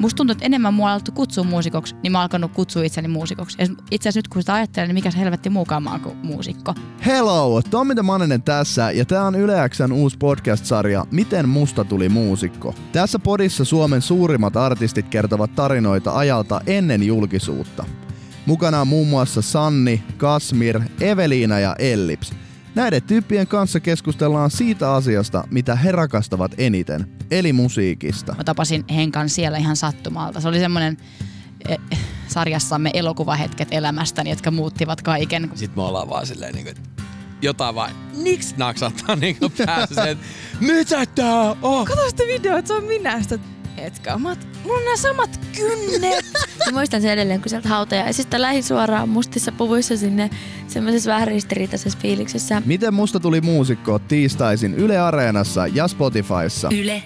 Musta tuntuu, että enemmän mua alettu kutsua muusikoksi, niin mä oon alkanut kutsua itseni muusikoksi. Ja itse asiassa nyt kun sitä ajattelen, niin mikä se helvetti muukaan mä kuin muusikko. Hello, Tommi de Maninen tässä ja tää on Yle Xn uusi podcast-sarja Miten musta tuli muusikko. Tässä podissa Suomen suurimmat artistit kertovat tarinoita ajalta ennen julkisuutta. Mukana on muun muassa Sanni, Kasmir, Eveliina ja Ellips. Näiden tyyppien kanssa keskustellaan siitä asiasta, mitä he rakastavat eniten, eli musiikista. Mä tapasin Henkan siellä ihan sattumalta. Se oli semmoinen eh, sarjassamme elokuvahetket elämästäni, jotka muuttivat kaiken. Sitten me ollaan vaan silleen niin kuin, jotain vaan, niks naksattaa niin päässä että mitä tää on? Kato sitä videoa, se on minä. Sitä, hetkä, mä, oot- mulla on nämä samat kynnet. Mä muistan sen edelleen, kun sieltä hautajaisista lähi suoraan mustissa puvuissa sinne semmoisessa vähän ristiriitaisessa fiiliksessä. Miten musta tuli muusikko tiistaisin Yle Areenassa ja Spotifyssa. Yle